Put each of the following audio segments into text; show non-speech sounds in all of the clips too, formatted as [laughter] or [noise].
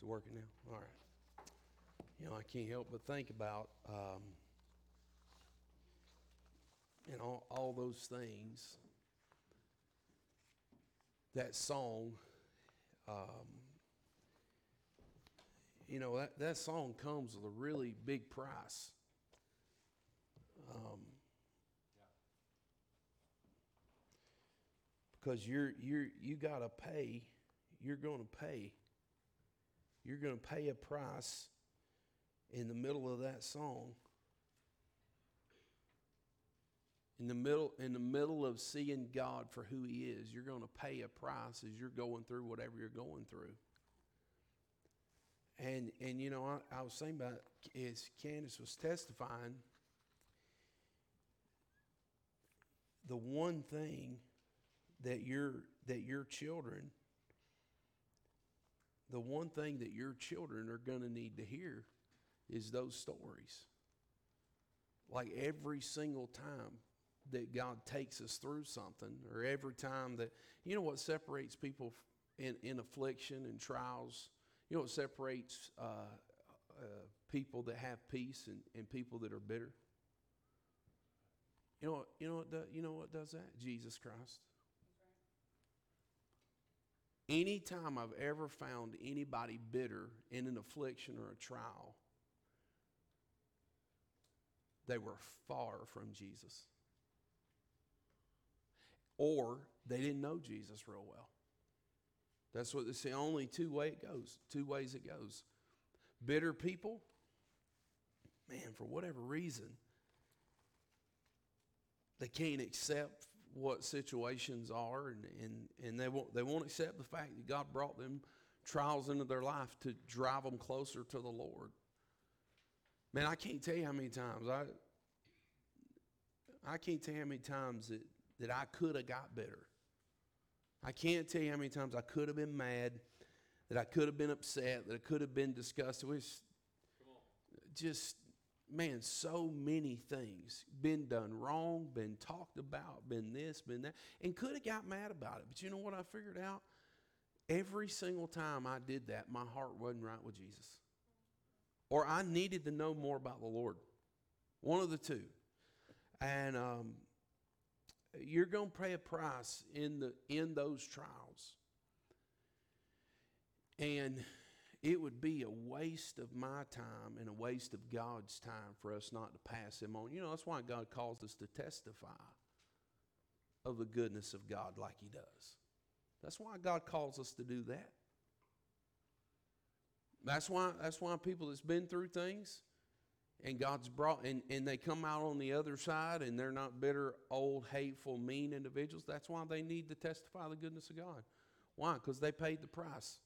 Is it working now? All right. You know, I can't help but think about, um, you know, all those things. That song, um, you know, that, that song comes with a really big price. Um, because you're you're you got to pay you're going to pay you're going to pay a price in the middle of that song. In the middle in the middle of seeing God for who he is you're going to pay a price as you're going through whatever you're going through. And and you know I, I was saying about as Candace was testifying the one thing that your that your children the one thing that your children are going to need to hear is those stories. Like every single time that God takes us through something or every time that you know what separates people in, in affliction and trials? You know what separates uh, uh, people that have peace and, and people that are bitter? You know what, you know what do, you know what does that? Jesus Christ Anytime I've ever found anybody bitter in an affliction or a trial, they were far from Jesus. Or they didn't know Jesus real well. That's what it's the only two way it goes. Two ways it goes. Bitter people, man, for whatever reason, they can't accept what situations are, and, and, and they, won't, they won't accept the fact that God brought them trials into their life to drive them closer to the Lord. Man, I can't tell you how many times I I can't tell you how many times that, that I could have got better. I can't tell you how many times I could have been mad, that I could have been upset, that I could have been disgusted. Just man, so many things been done wrong, been talked about, been this, been that, and could have got mad about it. But you know what I figured out? Every single time I did that, my heart wasn't right with Jesus. Or I needed to know more about the Lord. One of the two. And um, you're going to pay a price in, the, in those trials. And it would be a waste of my time and a waste of God's time for us not to pass Him on. You know, that's why God calls us to testify of the goodness of God like He does. That's why God calls us to do that. That's why, that's why people that's been through things and God's brought, and, and they come out on the other side and they're not bitter, old, hateful, mean individuals. That's why they need to testify the goodness of God. Why? Because they paid the price.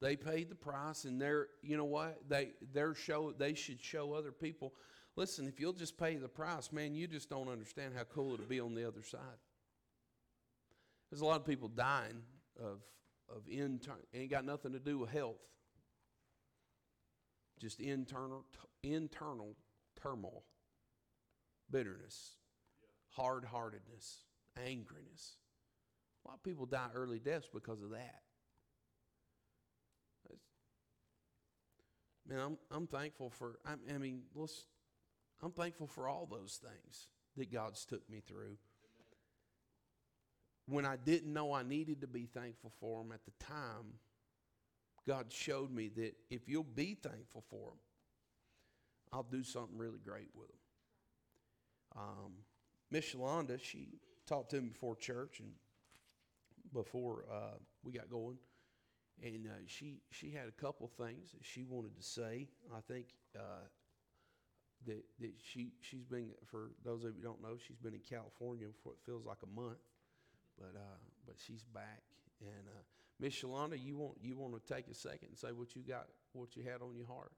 They paid the price, and they're, you know what? They they're show they should show other people. Listen, if you'll just pay the price, man, you just don't understand how cool it'll be on the other side. There's a lot of people dying of of internal ain't got nothing to do with health. Just internal t- internal turmoil, bitterness, hard heartedness, angriness. A lot of people die early deaths because of that. Man, I'm, I'm thankful for, I, I mean, let's, I'm thankful for all those things that God's took me through. When I didn't know I needed to be thankful for them at the time, God showed me that if you'll be thankful for them, I'll do something really great with them. Um, Miss Shalonda, she talked to me before church and before uh, we got going and uh, she she had a couple things that she wanted to say. I think uh, that that she she's been for those of you who don't know, she's been in California for it feels like a month, but uh, but she's back. And uh, Miss Shalonda, you want you want to take a second and say what you got, what you had on your heart.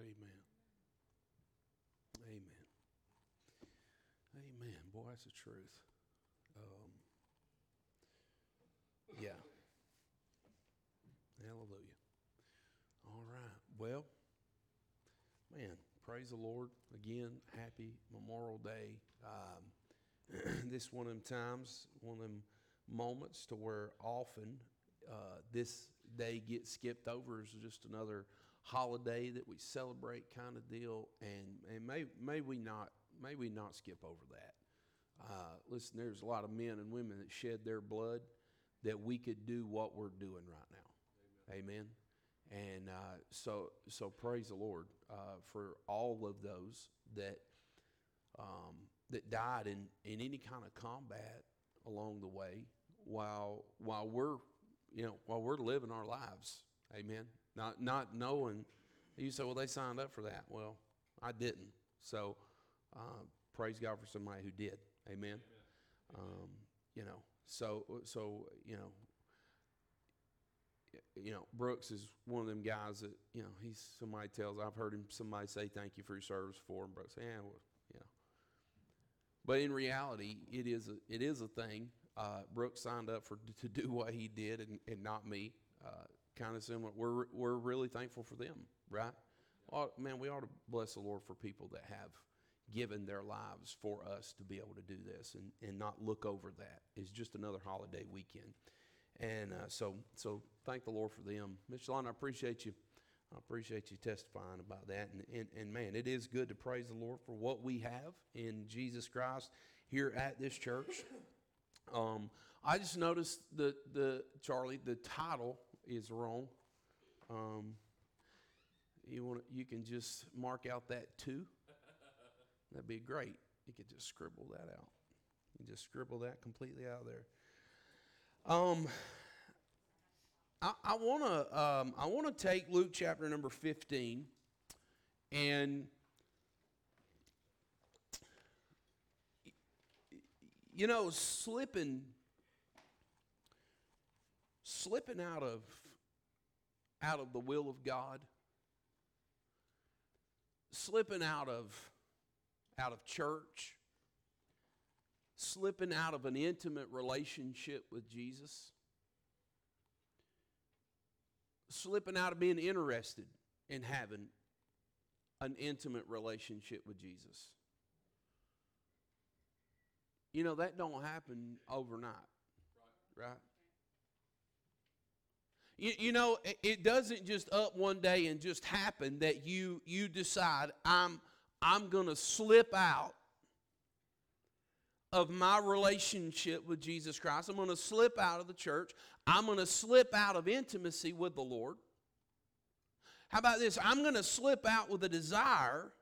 Amen. Amen. Amen. Boy, that's the truth. Um, yeah. Hallelujah. All right. Well, man, praise the Lord. Again, happy Memorial Day. Um, [clears throat] this one of them times, one of them moments to where often uh, this day gets skipped over as just another holiday that we celebrate kind of deal, and and may may we not may we not skip over that. Uh, listen, there's a lot of men and women that shed their blood that we could do what we're doing right now. Amen. Amen. And uh, so so praise the Lord uh, for all of those that um, that died in in any kind of combat along the way while while we're you know while we're living our lives. Amen. Not not knowing. You say, well, they signed up for that. Well, I didn't. So uh, praise God for somebody who did. Amen. Amen. Um, you know. So so you know. You know, Brooks is one of them guys that you know he's somebody tells. I've heard him somebody say thank you for your service for him. Brooks, yeah, well, you know. But in reality, it is a, it is a thing. Uh, Brooks signed up for to do what he did, and, and not me. Uh, kind of similar. We're, we're really thankful for them, right? Well, man, we ought to bless the Lord for people that have given their lives for us to be able to do this and, and not look over that. It's just another holiday weekend. And uh, so, so thank the Lord for them. Mr. Lon, I appreciate you. I appreciate you testifying about that. And, and, and man, it is good to praise the Lord for what we have in Jesus Christ here at this church. [coughs] Um, I just noticed the, the Charlie, the title is wrong. Um, you want you can just mark out that two. That'd be great. You could just scribble that out. You just scribble that completely out there. Um, I, I want to um, I want to take Luke chapter number fifteen, and you know slipping slipping out of out of the will of God, slipping out of out of church, slipping out of an intimate relationship with Jesus, slipping out of being interested in having an intimate relationship with Jesus. You know that don't happen overnight. Right? right? You, you know, it doesn't just up one day and just happen that you you decide I'm I'm going to slip out of my relationship with Jesus Christ. I'm going to slip out of the church. I'm going to slip out of intimacy with the Lord. How about this? I'm going to slip out with a desire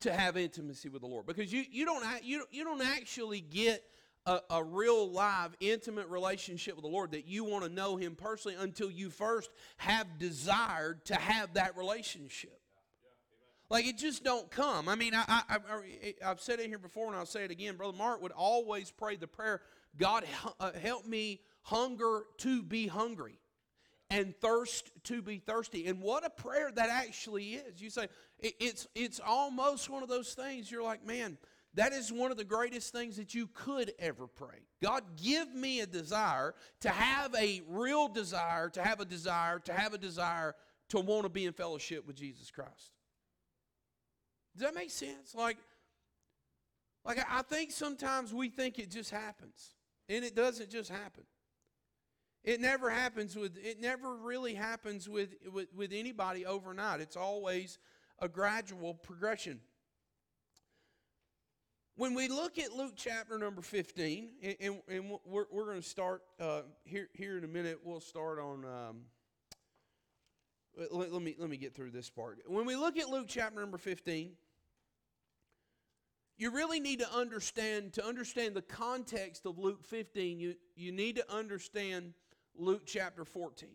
to have intimacy with the Lord because you, you, don't, you, you don't actually get a, a real live, intimate relationship with the Lord, that you want to know Him personally until you first have desired to have that relationship. Like it just don't come. I mean, I, I, I, have said it here before and I'll say it again. Brother Mark would always pray the prayer God, uh, help me hunger to be hungry and thirst to be thirsty. And what a prayer that actually is. You say, it, it's, it's almost one of those things you're like, man, that is one of the greatest things that you could ever pray. God, give me a desire to have a real desire, to have a desire, to have a desire to want to be in fellowship with Jesus Christ. Does that make sense? Like, like I think sometimes we think it just happens, and it doesn't just happen. It never happens with it never really happens with, with, with anybody overnight. It's always a gradual progression. When we look at Luke chapter number 15, and, and, and we're, we're going to start uh, here, here in a minute, we'll start on. Um, let, let, me, let me get through this part. When we look at Luke chapter number 15, you really need to understand, to understand the context of Luke 15, you, you need to understand Luke chapter 14.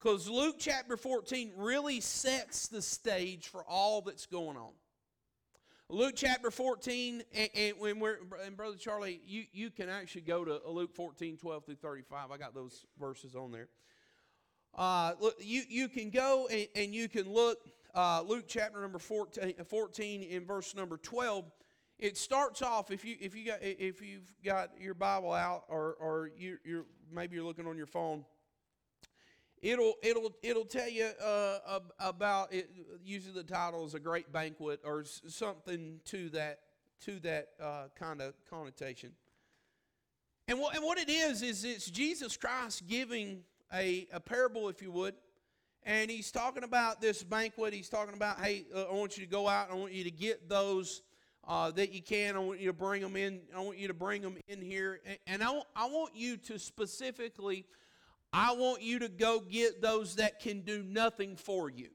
Because Luke chapter 14 really sets the stage for all that's going on. Luke chapter 14, and, and, when we're, and Brother Charlie, you, you can actually go to Luke 14, 12 through 35. I got those verses on there. Uh, look, you, you can go and, and you can look, uh, Luke chapter number 14, 14 in verse number 12. It starts off if you if you got if you've got your Bible out or or you you're maybe you're looking on your phone. It'll it'll it'll tell you uh, about it. Usually the title is a great banquet or something to that to that uh, kind of connotation. And what and what it is is it's Jesus Christ giving a, a parable, if you would. And he's talking about this banquet. He's talking about, hey, uh, I want you to go out. I want you to get those uh, that you can. I want you to bring them in. I want you to bring them in here. And, and I, I want you to specifically, I want you to go get those that can do nothing for you.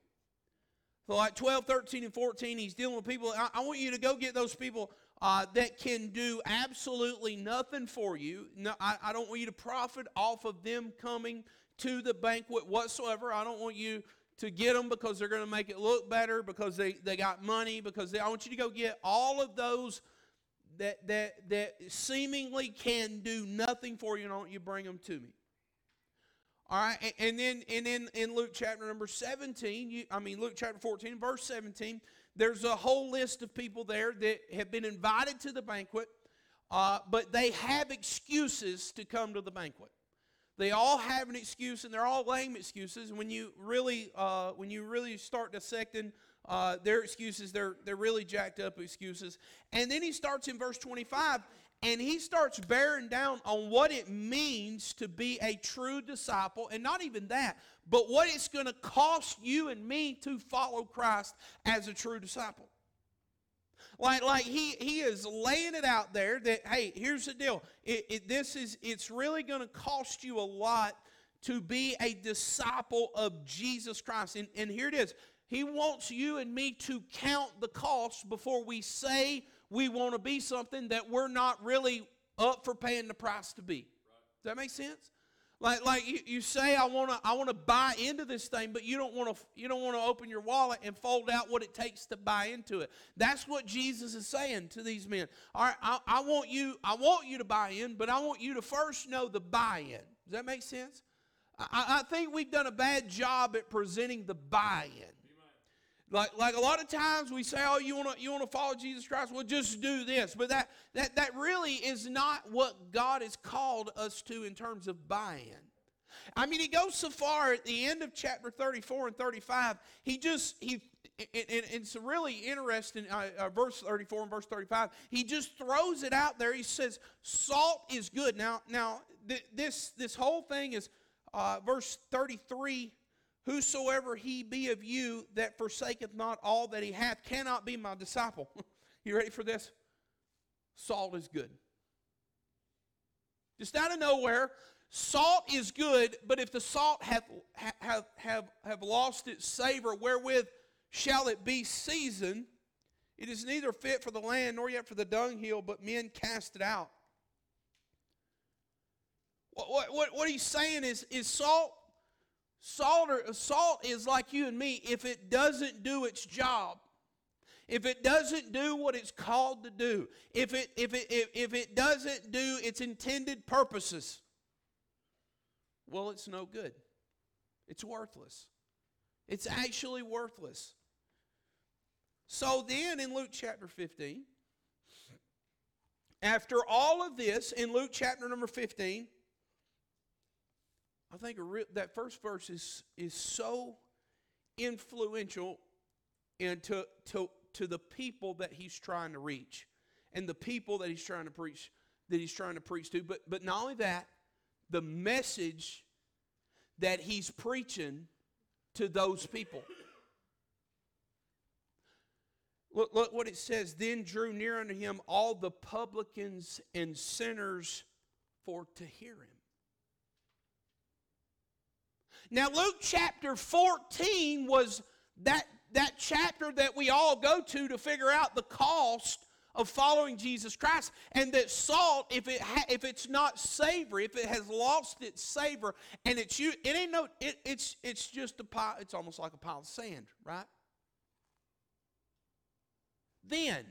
So, like 12, 13, and 14, he's dealing with people. I, I want you to go get those people uh, that can do absolutely nothing for you. No, I, I don't want you to profit off of them coming to the banquet whatsoever. I don't want you to get them because they're going to make it look better, because they, they got money, because they, I want you to go get all of those that, that, that seemingly can do nothing for you, and I want you to bring them to me. All right, and, then and then in Luke chapter number 17, you, I mean Luke chapter 14, verse 17, there's a whole list of people there that have been invited to the banquet, uh, but they have excuses to come to the banquet. They all have an excuse, and they're all lame excuses. When you really, uh, when you really start dissecting uh, their excuses, they're they're really jacked up excuses. And then he starts in verse 25, and he starts bearing down on what it means to be a true disciple, and not even that, but what it's going to cost you and me to follow Christ as a true disciple. Like, like he, he is laying it out there that, hey, here's the deal. It, it, this is, it's really going to cost you a lot to be a disciple of Jesus Christ. And, and here it is. He wants you and me to count the cost before we say we want to be something that we're not really up for paying the price to be. Does that make sense? Like, like you, you say, I want to, I want to buy into this thing, but you don't want to, you don't want to open your wallet and fold out what it takes to buy into it. That's what Jesus is saying to these men. All right, I, I want you, I want you to buy in, but I want you to first know the buy-in. Does that make sense? I, I think we've done a bad job at presenting the buy-in. Like, like a lot of times we say, oh, you want to you want to follow Jesus Christ? Well, just do this. But that, that, that really is not what God has called us to in terms of buy-in. I mean, he goes so far at the end of chapter 34 and 35, he just, he, and, it's really interesting, uh, uh, verse 34 and verse 35, he just throws it out there. He says, salt is good. Now, now th- this, this whole thing is, uh, verse 33 Whosoever he be of you that forsaketh not all that he hath cannot be my disciple. [laughs] you ready for this? Salt is good. Just out of nowhere, salt is good, but if the salt hath, have, have, have lost its savor, wherewith shall it be seasoned? It is neither fit for the land nor yet for the dunghill, but men cast it out. What, what, what he's saying is, is salt Salt, or, salt is like you and me. If it doesn't do its job, if it doesn't do what it's called to do, if it, if it, if, if it doesn't do its intended purposes, well, it's no good. It's worthless. It's actually worthless. So then in Luke chapter 15, after all of this, in Luke chapter number 15, I think that first verse is, is so influential into to, to the people that he's trying to reach and the people that he's trying to preach that he's trying to preach to. But but not only that the message that he's preaching to those people. Look, look what it says. Then drew near unto him all the publicans and sinners for to hear him now, Luke chapter 14 was that, that chapter that we all go to to figure out the cost of following Jesus Christ. And that salt, if it ha- if it's not savory, if it has lost its savor, and it's you, it ain't no, it, it's it's just a pile. It's almost like a pile of sand, right? Then,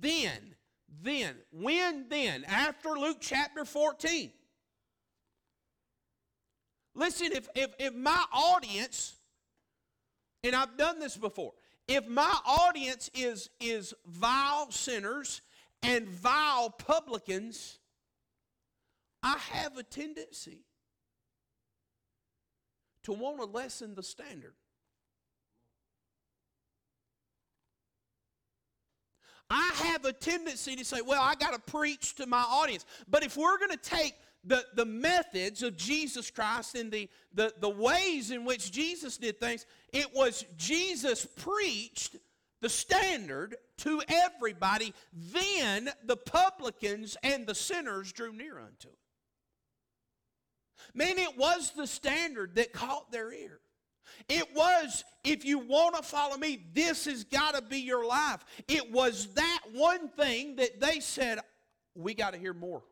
then, then, when then? After Luke chapter 14. Listen, if, if, if my audience, and I've done this before, if my audience is, is vile sinners and vile publicans, I have a tendency to want to lessen the standard. I have a tendency to say, well, I got to preach to my audience. But if we're going to take the, the methods of Jesus Christ and the, the, the ways in which Jesus did things, it was Jesus preached the standard to everybody. Then the publicans and the sinners drew near unto it. Man, it was the standard that caught their ear. It was, if you want to follow me, this has got to be your life. It was that one thing that they said, we got to hear more.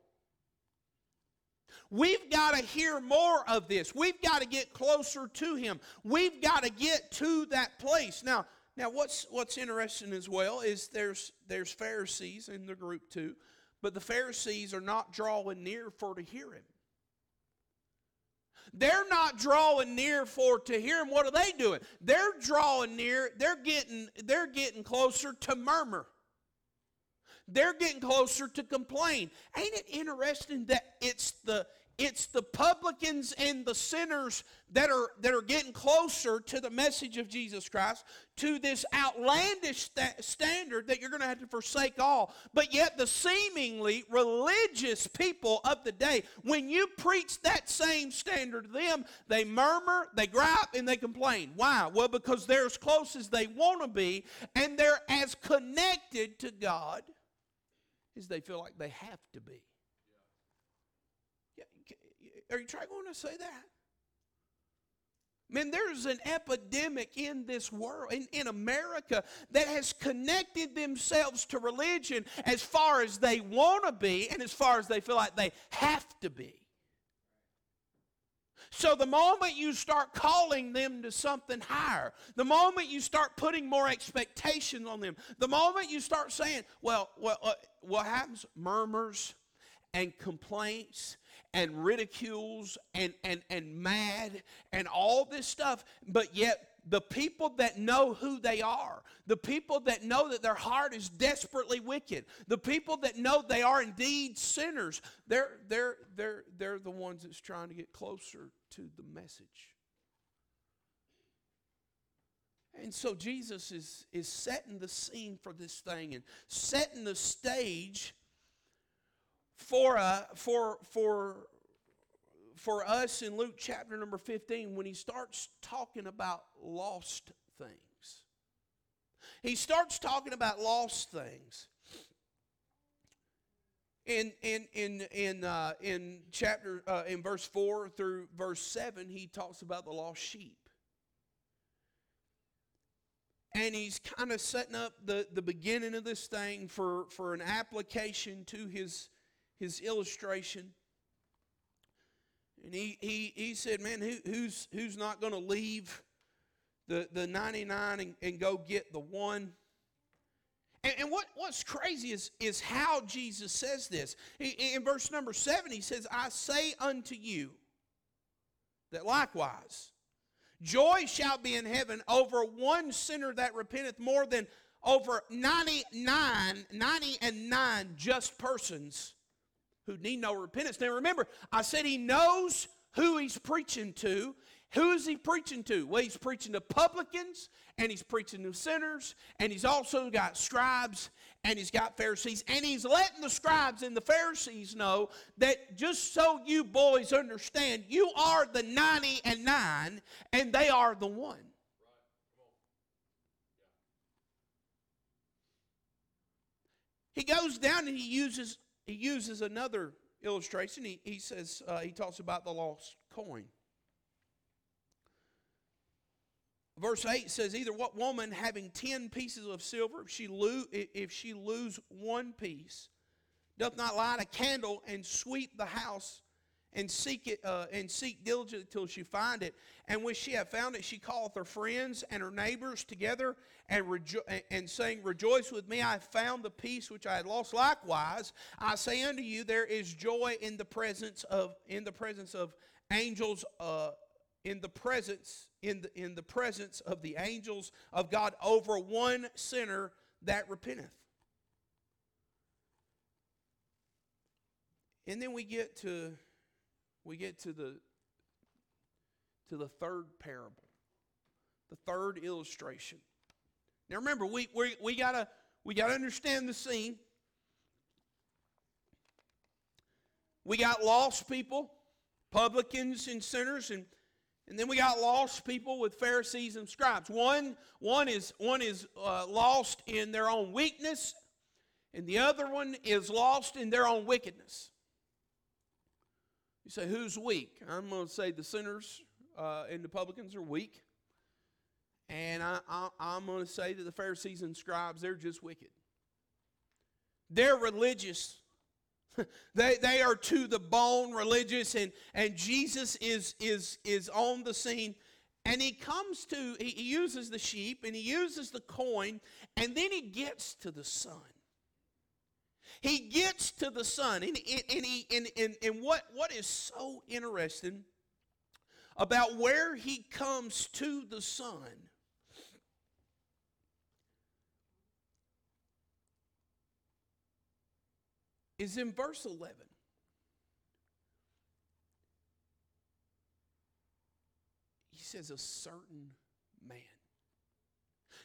We've got to hear more of this. We've got to get closer to him. We've got to get to that place. Now, now what's what's interesting as well is there's there's Pharisees in the group too, but the Pharisees are not drawing near for to hear him. They're not drawing near for to hear him. What are they doing? They're drawing near, they're getting, they're getting closer to murmur. They're getting closer to complain. Ain't it interesting that it's the it's the publicans and the sinners that are, that are getting closer to the message of Jesus Christ, to this outlandish st- standard that you're going to have to forsake all. But yet, the seemingly religious people of the day, when you preach that same standard to them, they murmur, they gripe, and they complain. Why? Well, because they're as close as they want to be, and they're as connected to God as they feel like they have to be. Are you trying to say that? Man, there's an epidemic in this world, in, in America, that has connected themselves to religion as far as they want to be and as far as they feel like they have to be. So, the moment you start calling them to something higher, the moment you start putting more expectations on them, the moment you start saying, well, well uh, what happens? Murmurs and complaints and ridicules and, and, and mad and all this stuff, but yet the people that know who they are, the people that know that their heart is desperately wicked, the people that know they are indeed sinners, they're, they're, they're, they're the ones that's trying to get closer to the message. And so Jesus is, is setting the scene for this thing and setting the stage for, uh, for, for, for us in Luke chapter number 15 when he starts talking about lost things. He starts talking about lost things. In, in, in, in, uh, in chapter, uh, in verse 4 through verse 7, he talks about the lost sheep. And he's kind of setting up the, the beginning of this thing for, for an application to his, his illustration. And he, he, he said, Man, who, who's, who's not going to leave the, the 99 and, and go get the one? And, and, what, what's crazy is, is how Jesus says this. In verse number 7, he says, I say unto you that likewise joy shall be in heaven over one sinner that repenteth more than over 99, 90 and 9 just persons who need no repentance. Now remember, I said he knows who he's preaching to. Who is he preaching to? Well, he's preaching to publicans and he's preaching to sinners and he's also got scribes and he's got Pharisees and he's letting the scribes and the Pharisees know that just so you boys understand, you are the 90 and 9 and they are the one. He goes down and he uses he uses another illustration. He, he says, uh, he talks about the lost coin. Verse 8 says, Either what woman having 10 pieces of silver, if she, lo- if she lose one piece, doth not light a candle and sweep the house and seek it uh, and seek diligently till she find it. And when she hath found it, she calleth her friends and her neighbors together and rejo- and saying, Rejoice with me, I have found the piece which I had lost. Likewise, I say unto you, there is joy in the presence of in the presence of angels. Uh, in the presence in the, in the presence of the angels of God over one sinner that repenteth. And then we get to we get to the to the third parable. The third illustration. Now remember, we we, we gotta we gotta understand the scene. We got lost people, publicans and sinners, and and then we got lost people with Pharisees and scribes. One, one is, one is uh, lost in their own weakness, and the other one is lost in their own wickedness. You say, who's weak? I'm going to say the sinners uh, and the publicans are weak. And I, I, I'm going to say that the Pharisees and scribes, they're just wicked. They're religious [laughs] they, they are to the bone religious, and, and Jesus is, is, is on the scene. And he comes to, he, uses the sheep and he uses the coin, and then he gets to the son. He gets to the son. And, and, he, and, and, and what, what is so interesting about where he comes to the son is in verse 11. He says, a certain man.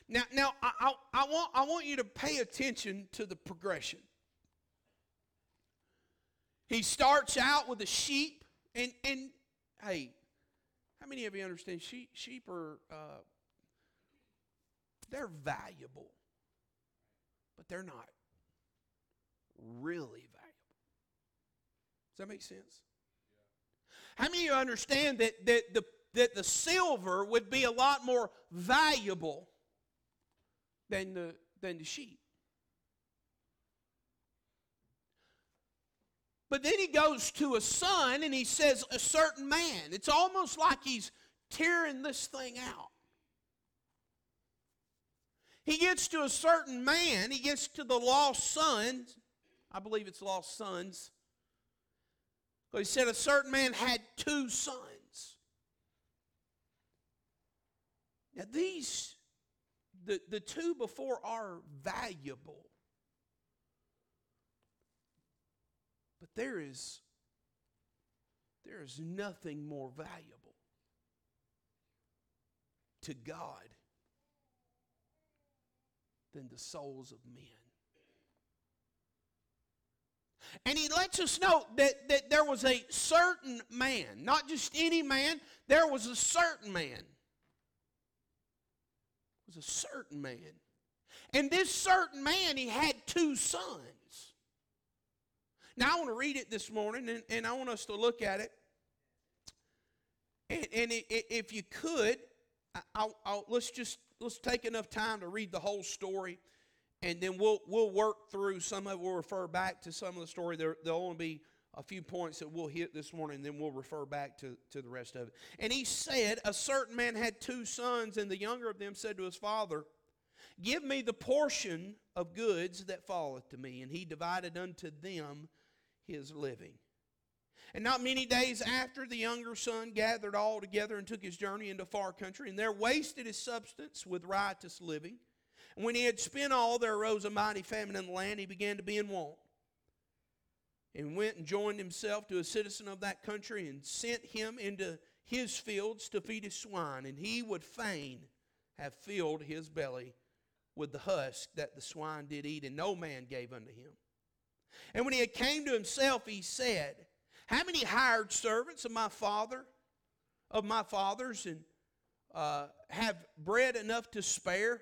Now, now I, I, I, want, I want you to pay attention to the progression. He starts out with a sheep, and, and hey, how many of you understand sheep, sheep are, uh, they're valuable, but they're not really valuable. Does that make sense? How many of you understand that, that, the, that the silver would be a lot more valuable than the, than the sheep? But then he goes to a son and he says, a certain man. It's almost like he's tearing this thing out. He gets to a certain man, he gets to the lost sons, I believe it's lost sons. He said a certain man had two sons. Now, these, the, the two before are valuable. But there is, there is nothing more valuable to God than the souls of men. And he lets us know that, that there was a certain man, not just any man, there was a certain man. It was a certain man. And this certain man, he had two sons. Now I want to read it this morning, and, and I want us to look at it. And, and it, it, if you could, I'll, I'll, let's just let's take enough time to read the whole story and then we'll we'll work through some of it. We'll refer back to some of the story. There there'll only be a few points that we'll hit this morning, and then we'll refer back to, to the rest of it. And he said, A certain man had two sons, and the younger of them said to his father, Give me the portion of goods that falleth to me. And he divided unto them his living. And not many days after, the younger son gathered all together and took his journey into far country, and there wasted his substance with riotous living. And when he had spent all, there arose a mighty famine in the land. He began to be in want. And went and joined himself to a citizen of that country and sent him into his fields to feed his swine. And he would fain have filled his belly with the husk that the swine did eat, and no man gave unto him. And when he had came to himself, he said, How many hired servants of my father, of my father's, and uh, have bread enough to spare?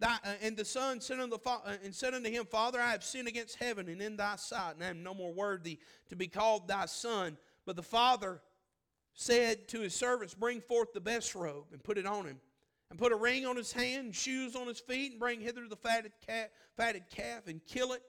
thy, uh, and the son said unto, the uh, and said unto him, Father, I have sinned against heaven and in thy sight, and I am no more worthy to be called thy son. But the father said to his servants, Bring forth the best robe and put it on him, and put a ring on his hand and shoes on his feet, and bring hither the fatted calf, fatted calf and kill it,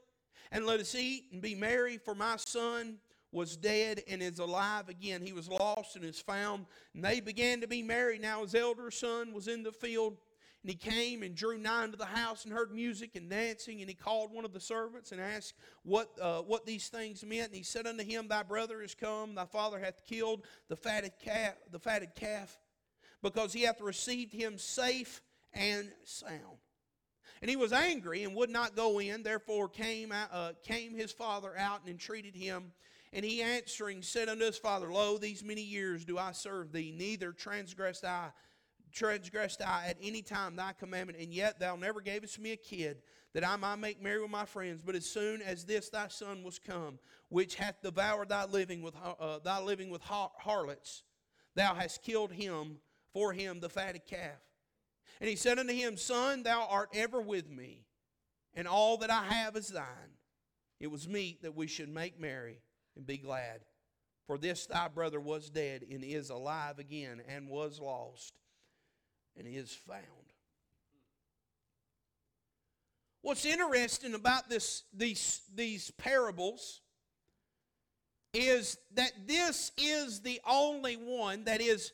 and let us eat and be merry. For my son was dead and is alive again. He was lost and is found. And they began to be merry. Now his elder son was in the field. And he came and drew nigh unto the house and heard music and dancing. And he called one of the servants and asked what, uh, what these things meant. And he said unto him, Thy brother is come, thy father hath killed the fatted calf, the fatted calf, because he hath received him safe and sound. And he was angry and would not go in. Therefore came, uh, came his father out and entreated him. And he answering said unto his father, Lo, these many years do I serve thee, neither transgressed I transgressed I at any time thy commandment, and yet thou never gavest me a kid, that I might make merry with my friends. But as soon as this thy son was come, which hath devoured thy living with uh, thy living with harlots, thou hast killed him for him the fatted calf. And he said unto him, Son, thou art ever with me, and all that I have is thine. It was meet that we should make merry and be glad. For this thy brother was dead and is alive again, and was lost and he is found. What's interesting about this, these, these parables is that this is the only one that is,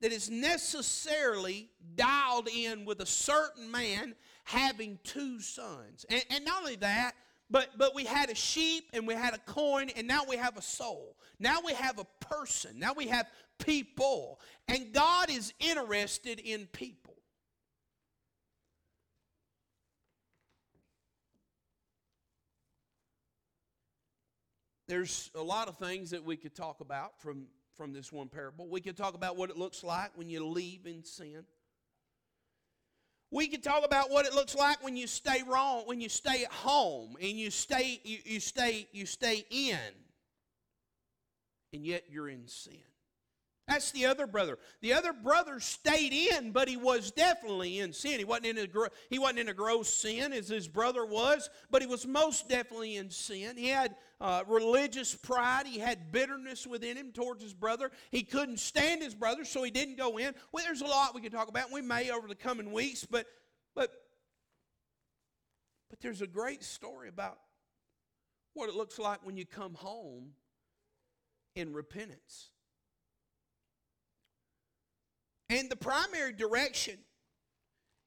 that is necessarily dialed in with a certain man having two sons. And, and not only that, but, but we had a sheep and we had a coin, and now we have a soul. Now we have a person. Now we have people. And God is interested in people. There's a lot of things that we could talk about from, from this one parable. We could talk about what it looks like when you leave in sin. We could talk about what it looks like when you stay wrong, when you stay at home and you stay, you, you stay, you stay in, and yet you're in sin. That's the other brother. The other brother stayed in, but he was definitely in sin. He wasn't in a, he wasn't in a gross sin as his brother was, but he was most definitely in sin. He had uh, religious pride. He had bitterness within him towards his brother. He couldn't stand his brother, so he didn't go in. Well, there's a lot we can talk about. We may over the coming weeks, but but but there's a great story about what it looks like when you come home in repentance. And the primary direction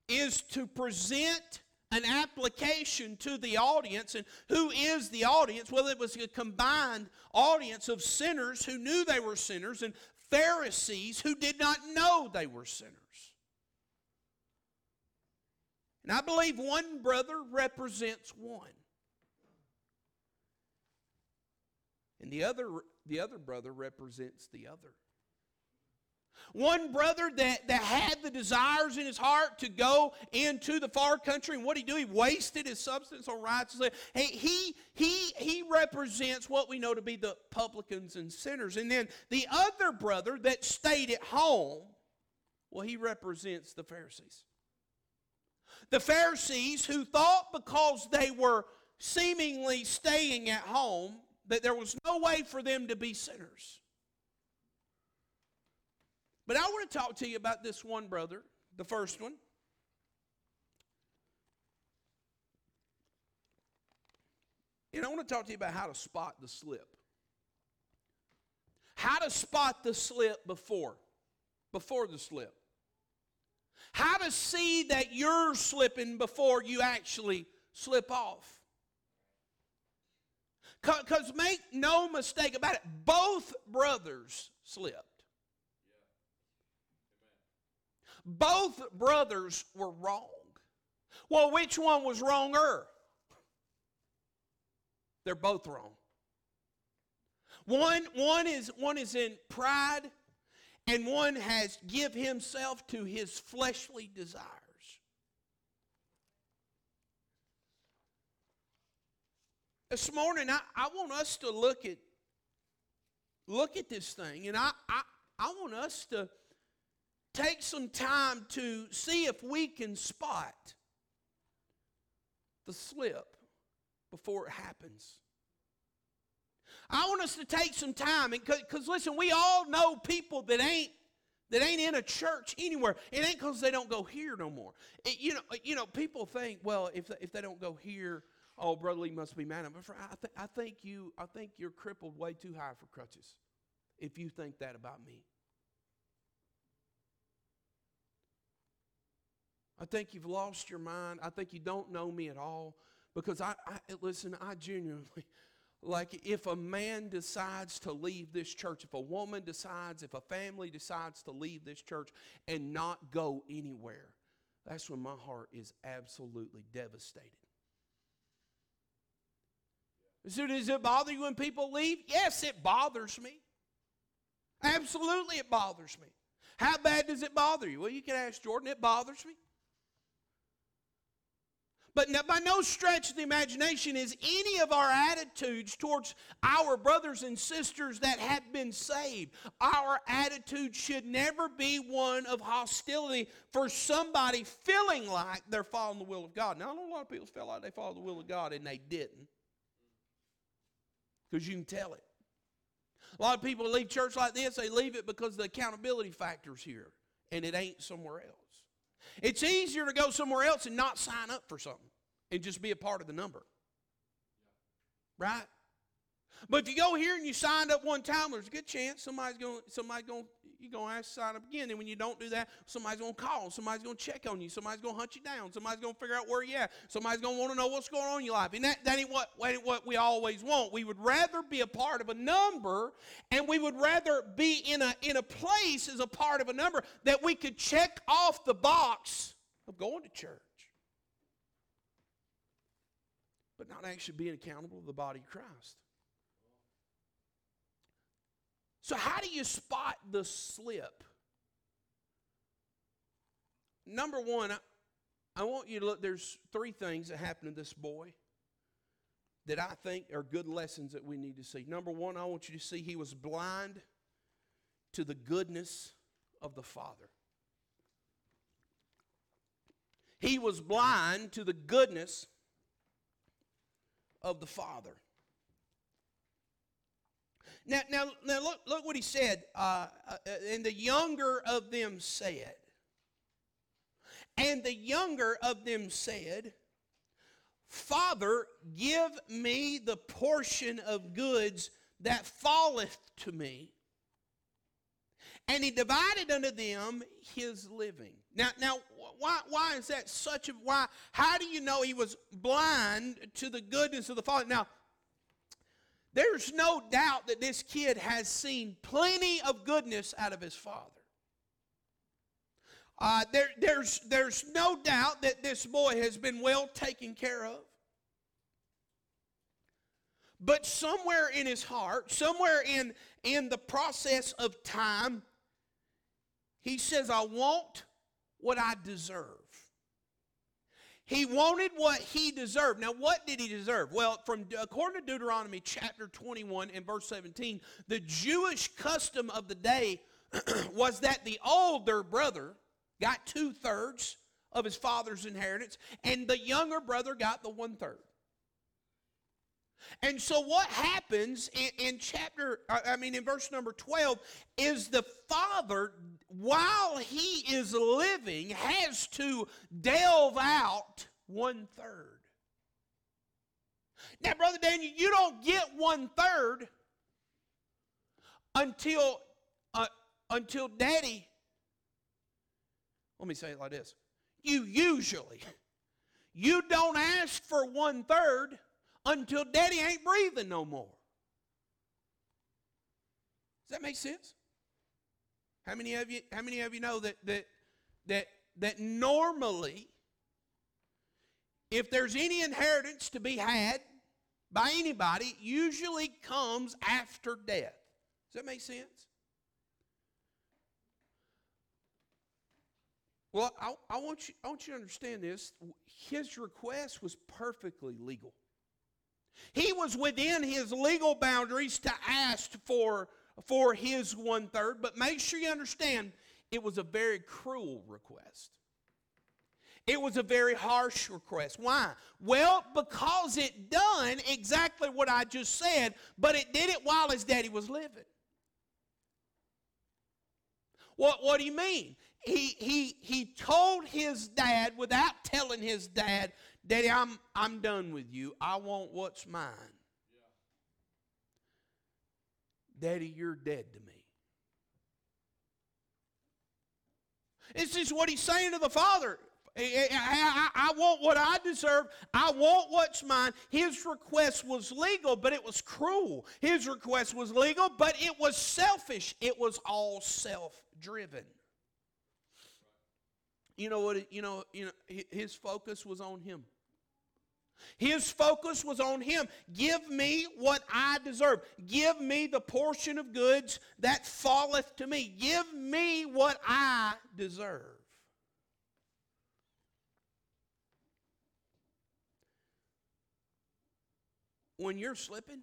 is to present an application to the audience. And who is the audience? Well, it was a combined audience of sinners who knew they were sinners and Pharisees who did not know they were sinners. And I believe one brother represents one. And the other, the other brother represents the other. One brother that, that had the desires in his heart to go into the far country, and what did he do? He wasted his substance on righteousness. Hey, he, he, he represents what we know to be the publicans and sinners. And then the other brother that stayed at home, well, he represents the Pharisees. The Pharisees who thought because they were seemingly staying at home that there was no way for them to be sinners. But I want to talk to you about this one brother, the first one. And I want to talk to you about how to spot the slip. How to spot the slip before, before the slip. How to see that you're slipping before you actually slip off. Because make no mistake about it, both brothers slipped. Both brothers were wrong. Well, which one was wronger? They're both wrong. One, one, is, one is in pride, and one has give himself to his fleshly desires. This morning, I, I want us to look at look at this thing, and I, I, I want us to take some time to see if we can spot the slip before it happens. I want us to take some time because listen, we all know people that ain't that ain't in a church anywhere. It ain't because they don't go here no more. It, you know, you know, people think, well, if they, if they don't go here, oh, brother Lee must be mad at me. I, th- I think you, I think you're crippled way too high for crutches. If you think that about me, I think you've lost your mind. I think you don't know me at all. Because I, I listen, I genuinely, [laughs] like if a man decides to leave this church, if a woman decides, if a family decides to leave this church and not go anywhere, that's when my heart is absolutely devastated. So does it bother you when people leave? Yes, it bothers me. Absolutely, it bothers me. How bad does it bother you? Well, you can ask Jordan. It bothers me. But by no stretch of the imagination is any of our attitudes towards our brothers and sisters that have been saved. Our attitude should never be one of hostility for somebody feeling like they're following the will of God. Now, I know a lot of people feel like they follow the will of God and they didn't. Because you can tell it. A lot of people leave church like this, they leave it because the accountability factor's here and it ain't somewhere else. It's easier to go somewhere else and not sign up for something and just be a part of the number. Right? But if you go here and you signed up one time, there's a good chance somebody's going somebody's going you're going to ask to sign up again. And when you don't do that, somebody's going to call. Somebody's going to check on you. Somebody's going to hunt you down. Somebody's going to figure out where you're at. Somebody's going to want to know what's going on in your life. And that, that ain't what, ain't what we always want. We would rather be a part of a number, and we would rather be in a, in a place as a part of a number that we could check off the box of going to church. But not actually being accountable to the body of Christ. So, how do you spot the slip? Number one, I want you to look, there's three things that happened to this boy that I think are good lessons that we need to see. Number one, I want you to see he was blind to the goodness of the Father. He was blind to the goodness of the Father. Now, now, now look, look what he said. Uh, uh, and the younger of them said, and the younger of them said, Father, give me the portion of goods that falleth to me. And he divided unto them his living. Now, now, why, why is that such a why? How do you know he was blind to the goodness of the Father? Now, there's no doubt that this kid has seen plenty of goodness out of his father. Uh, there, there's, there's no doubt that this boy has been well taken care of. But somewhere in his heart, somewhere in, in the process of time, he says, I want what I deserve. He wanted what he deserved. Now, what did he deserve? Well, from according to Deuteronomy chapter 21 and verse 17, the Jewish custom of the day [clears throat] was that the older brother got two thirds of his father's inheritance, and the younger brother got the one third. And so, what happens in, in, chapter, I mean, in verse number 12, is the father, while he is living, has to delve out one third. Now, Brother Daniel, you don't get one third until, uh, until daddy, let me say it like this. You usually, you don't ask for one third until daddy ain't breathing no more. Does that make sense? How many of you how many of you know that that that that normally if there's any inheritance to be had by anybody, it usually comes after death. Does that make sense? Well, I, I, want you, I want you to understand this. His request was perfectly legal. He was within his legal boundaries to ask for, for his one third, but make sure you understand it was a very cruel request. It was a very harsh request. Why? Well, because it done exactly what I just said, but it did it while his daddy was living. What, what do you mean? He, he, he told his dad without telling his dad, Daddy, I'm, I'm done with you. I want what's mine. Yeah. Daddy, you're dead to me. This is what he's saying to the father. I, I, I, want what I deserve. I want what's mine. His request was legal, but it was cruel. His request was legal, but it was selfish. It was all self driven. You know what? You know, you know, his focus was on him. His focus was on him. Give me what I deserve. Give me the portion of goods that falleth to me. Give me what I deserve. When you're slipping,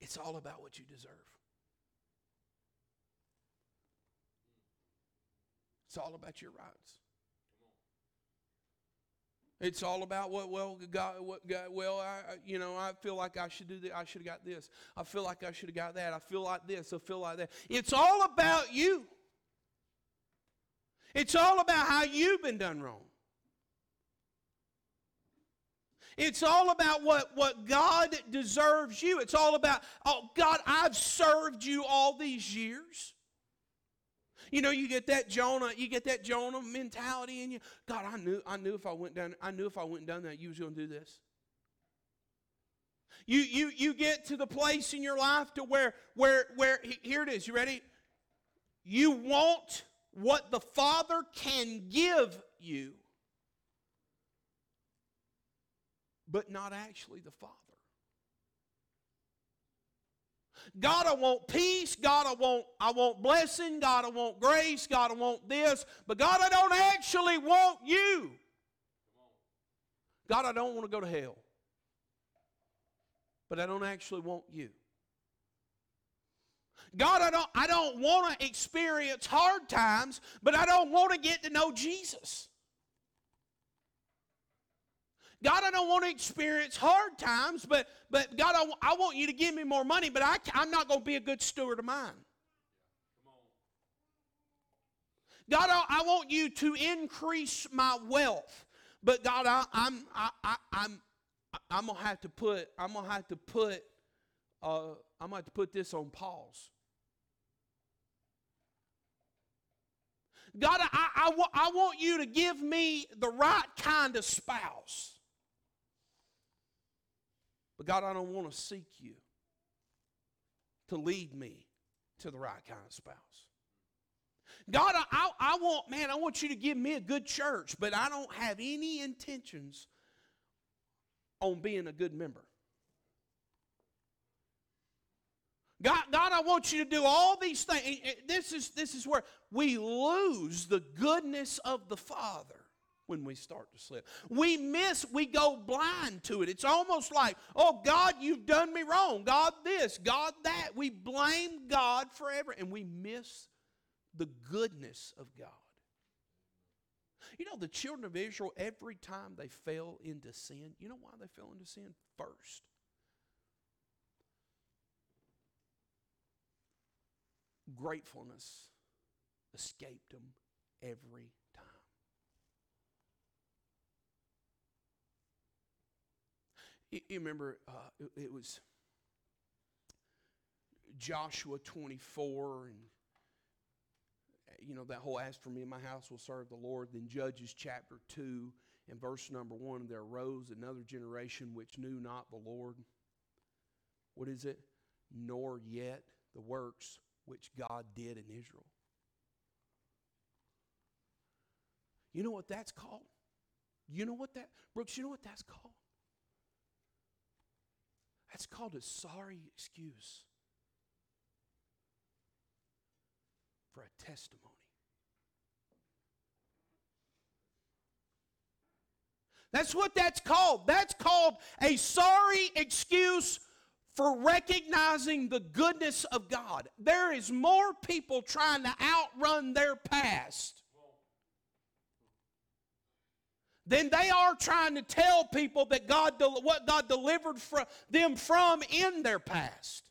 it's all about what you deserve. It's all about your rights. It's all about what well God what God well I you know I feel like I should do that I should have got this. I feel like I should have got that. I feel like this. I feel like that. It's all about you. It's all about how you've been done wrong. It's all about what, what God deserves you. It's all about, oh, God, I've served you all these years. You know, you get that Jonah, you get that Jonah mentality in you. God, I knew, I knew if I went down, I knew if I went and done that, you was going to do this. You, you, you get to the place in your life to where, where, where, here it is, you ready? You want what the Father can give you, but not actually the Father. God, I want peace. God, I want, I want blessing. God, I want grace. God, I want this. But God, I don't actually want you. God, I don't want to go to hell. But I don't actually want you. God, I don't, I don't want to experience hard times, but I don't want to get to know Jesus. God, I don't want to experience hard times, but, but God, I, I want you to give me more money, but I, I'm not going to be a good steward of mine. God, I, I want you to increase my wealth, but God, I, I'm, I, I, I'm, I'm gonna have to put, I'm gonna have to put, uh, I'm gonna have to put this on pause. God, I, I, I want you to give me the right kind of spouse. But God, I don't want to seek you to lead me to the right kind of spouse. God, I, I, I, want, man, I want you to give me a good church, but I don't have any intentions on being a good member. God, God, I want you to do all these things. This is, this is where we lose the goodness of the Father when we start to slip. We miss, we go blind to it. It's almost like, oh, God, you've done me wrong. God, this, God, that. We blame God forever and we miss the goodness of God. You know, the children of Israel, every time they fell into sin, you know why they fell into sin? First, gratefulness escaped them every You, remember, uh, it, it was Joshua 24 and you know that whole ask for me and my house will serve the lord. Then judges chapter 2 and verse number 1 there arose another generation which knew not the lord. What is it? Nor yet the works which god did in israel. You know what that's called? You know what that brooks you know what that's called that's called a sorry excuse for a testimony. That's what that's called. That's called a sorry excuse for recognizing the goodness of God. There is more people trying to outrun their past than they are trying to tell people that God what God delivered them from in their past.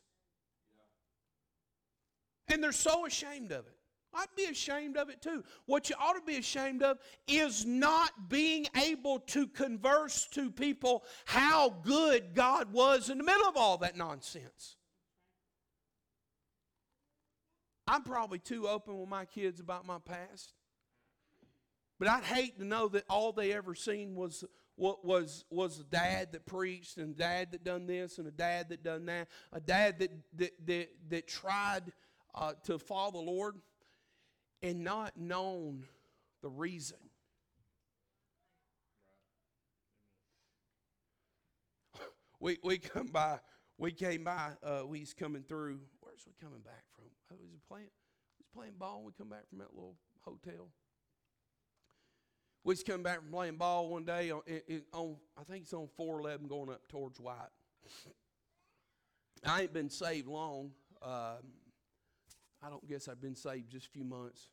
And they're so ashamed of it. I'd be ashamed of it too. What you ought to be ashamed of is not being able to converse to people how good God was in the middle of all that nonsense. I'm probably too open with my kids about my past. But I'd hate to know that all they ever seen was what was was a dad that preached and a dad that done this and a dad that done that, a dad that that that, that tried uh, to follow the Lord and not known the reason. [laughs] We, we come by, we came by, uh, we was coming through. Where's we coming back from? I was playing, was playing ball. We come back from that little hotel. We was coming back from playing ball one day on, on I think it's on 411 going up towards White. I ain't been saved long. Um, I don't guess I've been saved just a few months.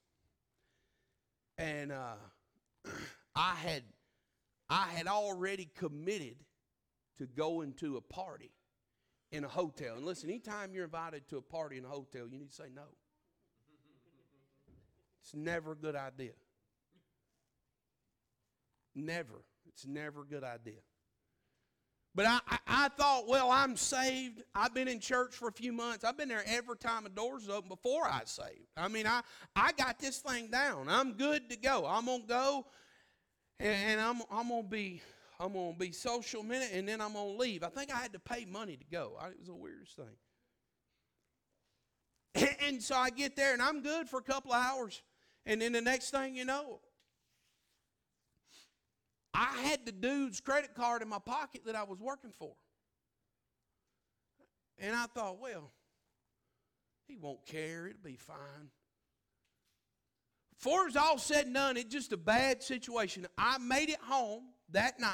And uh, [clears throat] I had I had already committed to going to a party in a hotel. And listen, anytime you're invited to a party in a hotel, you need to say no. It's never a good idea. Never. It's never a good idea. But I, I, I, thought, well, I'm saved. I've been in church for a few months. I've been there every time the doors open before I saved. I mean, I, I got this thing down. I'm good to go. I'm gonna go, and, and I'm I'm gonna be I'm gonna be social minute, and then I'm gonna leave. I think I had to pay money to go. I, it was the weirdest thing. And, and so I get there, and I'm good for a couple of hours, and then the next thing you know, I had the dude's credit card in my pocket that I was working for. And I thought, well, he won't care. It'll be fine. Before it's all said and done, it's just a bad situation. I made it home that night.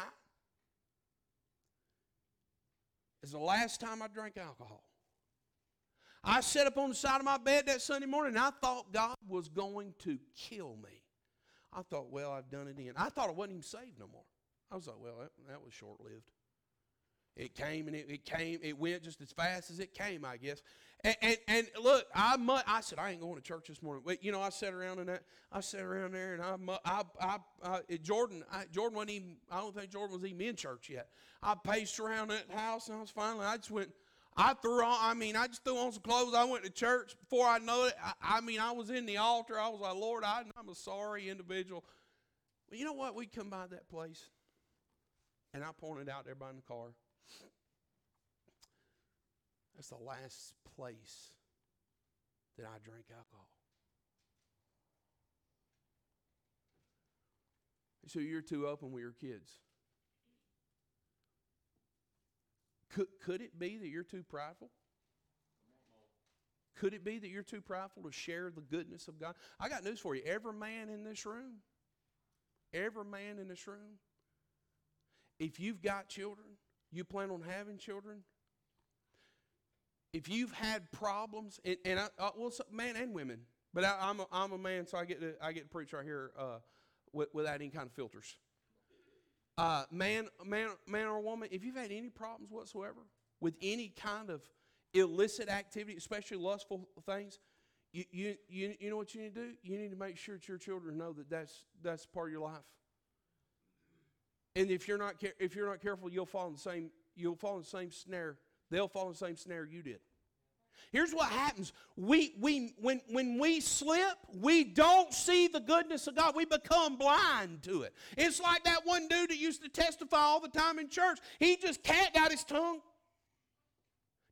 It's the last time I drank alcohol. I sat up on the side of my bed that Sunday morning and I thought God was going to kill me. I thought, well, I've done it again. I thought I wasn't even saved no more. I was like, well, that, that was short lived. It came and it, it came, it went just as fast as it came, I guess. And, and, and look, I mu- I said I ain't going to church this morning. Wait, you know, I sat around in that. I sat around there, and I, I, I, I Jordan, I, Jordan wasn't even. I don't think Jordan was even in church yet. I paced around that house, and I was finally. I just went. I threw on, I mean, I just threw on some clothes. I went to church. Before I know it, I, I mean, I was in the altar. I was like, Lord, I, I'm a sorry individual. Well, you know what? We'd come by that place, and I pointed out there by the car. That's the last place that I drank alcohol. So you're too open with your kids. Could, could it be that you're too prideful? Could it be that you're too prideful to share the goodness of God? I got news for you. Every man in this room, every man in this room, if you've got children, you plan on having children, if you've had problems, and, and I, uh, well, man and women, but I, am a, I'm a man, so I get to, I get to preach right here uh, without any kind of filters. Uh, man, man, man or woman, if you've had any problems whatsoever with any kind of illicit activity, especially lustful things, you, you, you, you know what you need to do? You need to make sure that your children know that that's, that's part of your life. And if you're not if you're not careful, you'll fall in the same you'll fall in the same snare. They'll fall in the same snare you did. Here's what happens. We, we, when, when we slip, we don't see the goodness of God. We become blind to it. It's like that one dude that used to testify all the time in church. He just cat out his tongue.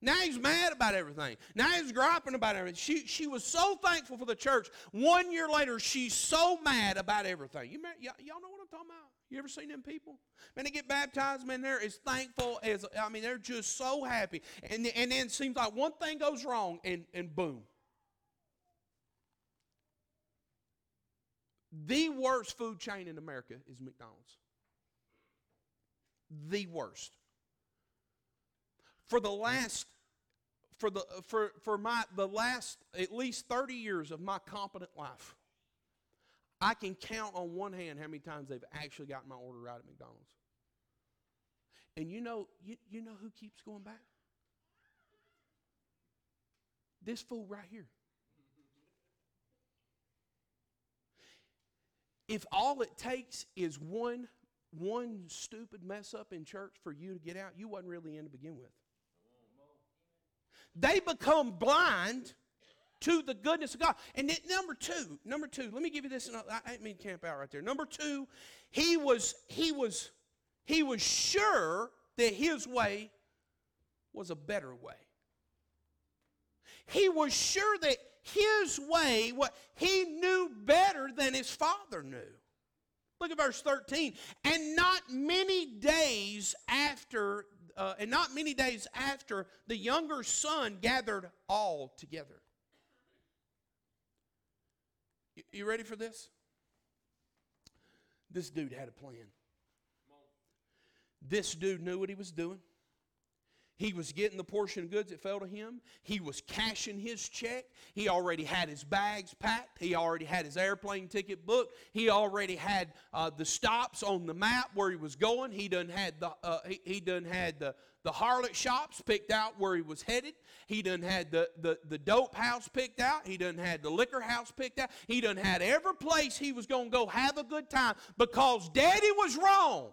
Now he's mad about everything. Now he's griping about everything. She, she was so thankful for the church. One year later, she's so mad about everything. You, y'all know what I'm talking about? You ever seen them people? Man, they get baptized, man, they're as thankful as, I mean, they're just so happy. And, and then it seems like one thing goes wrong and, and boom. The worst food chain in America is McDonald's. The worst. For the last for the for for my the last at least 30 years of my competent life, I can count on one hand how many times they've actually gotten my order right at McDonald's. And you know, you, you know who keeps going back? This fool right here. If all it takes is one one stupid mess up in church for you to get out, you wasn't really in to begin with. They become blind to the goodness of God. And then, number two, number two, let me give you this. I didn't mean camp out right there. Number two, he was he was he was sure that his way was a better way. He was sure that his way, what he knew better than his father knew. Look at verse 13. And not many days after, uh, and not many days after, the younger son gathered all together. You ready for this? This dude had a plan. This dude knew what he was doing. He was getting the portion of goods that fell to him. He was cashing his check. He already had his bags packed. He already had his airplane ticket booked. He already had uh, the stops on the map where he was going. He done had the uh, he, he done had the the harlot shops picked out where he was headed. He done had the, the, the dope house picked out. He done had the liquor house picked out. He done had every place he was going to go have a good time because daddy was wrong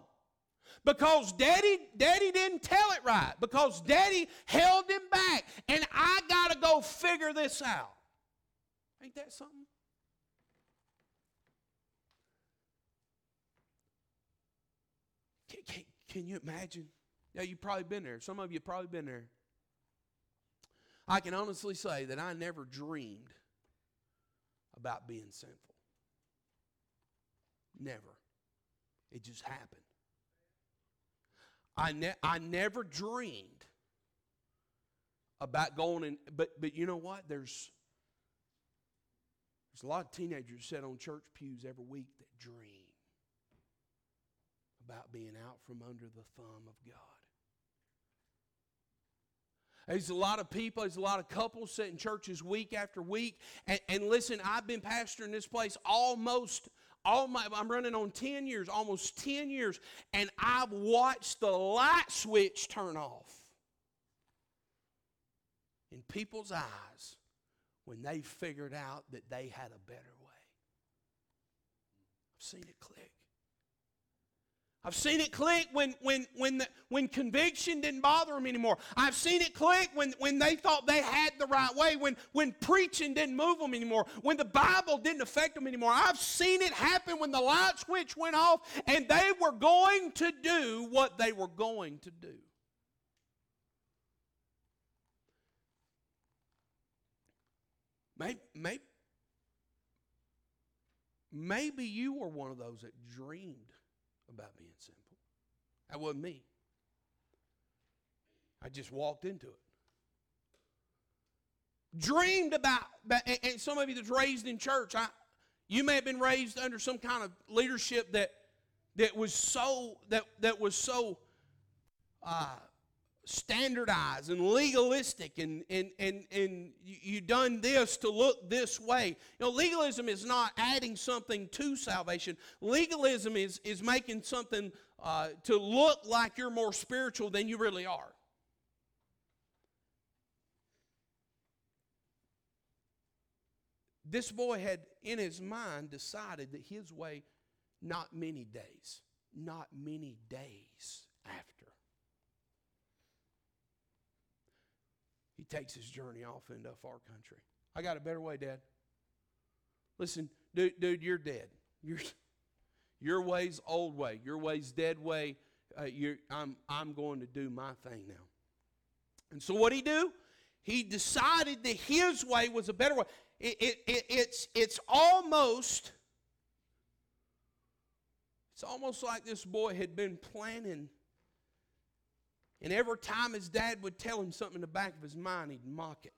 because daddy daddy didn't tell it right because daddy held him back and i got to go figure this out ain't that something can, can, can you imagine yeah you've probably been there. Some of you probably been there. I can honestly say that i never dreamed about being sinful. Never. It just happened. I, ne- I never dreamed about going in, but, but you know what? There's, there's a lot of teenagers sit on church pews every week that dream about being out from under the thumb of God. There's a lot of people, there's a lot of couples sitting churches week after week. And, and listen, I've been pastoring this place almost all my I'm running on 10 years, almost 10 years, and I've watched the light switch turn off in people's eyes when they figured out that they had a better way. I've seen it click. I've seen it click when, when, when, the, when conviction didn't bother them anymore. I've seen it click when, when they thought they had the right way, when, when preaching didn't move them anymore, when the Bible didn't affect them anymore. I've seen it happen when the light switch went off and they were going to do what they were going to do. Maybe, maybe, maybe you were one of those that dreamed about being simple. That wasn't me. I just walked into it. Dreamed about, and some of you that's raised in church, I, you may have been raised under some kind of leadership that that was so that that was so uh, standardized and legalistic and and and and you done this to look this way. You know legalism is not adding something to salvation. Legalism is is making something uh, to look like you're more spiritual than you really are. This boy had in his mind decided that his way not many days not many days after takes his journey off into a far country. I got a better way, Dad. Listen, dude, dude you're dead. Your, your way's old way. Your way's dead way. Uh, I'm, I'm going to do my thing now. And so what he do? He decided that his way was a better way. It, it, it, it's, it's almost it's almost like this boy had been planning and every time his dad would tell him something in the back of his mind, he'd mock it.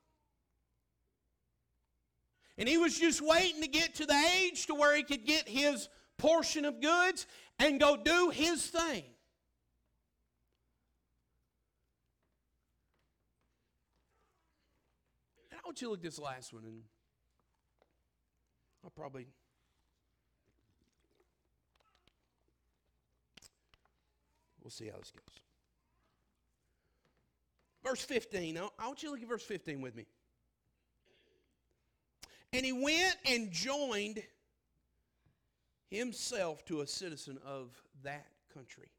And he was just waiting to get to the age to where he could get his portion of goods and go do his thing. I want you to look at this last one and I'll probably we'll see how this goes. Verse 15. I want you to look at verse 15 with me. And he went and joined himself to a citizen of that country.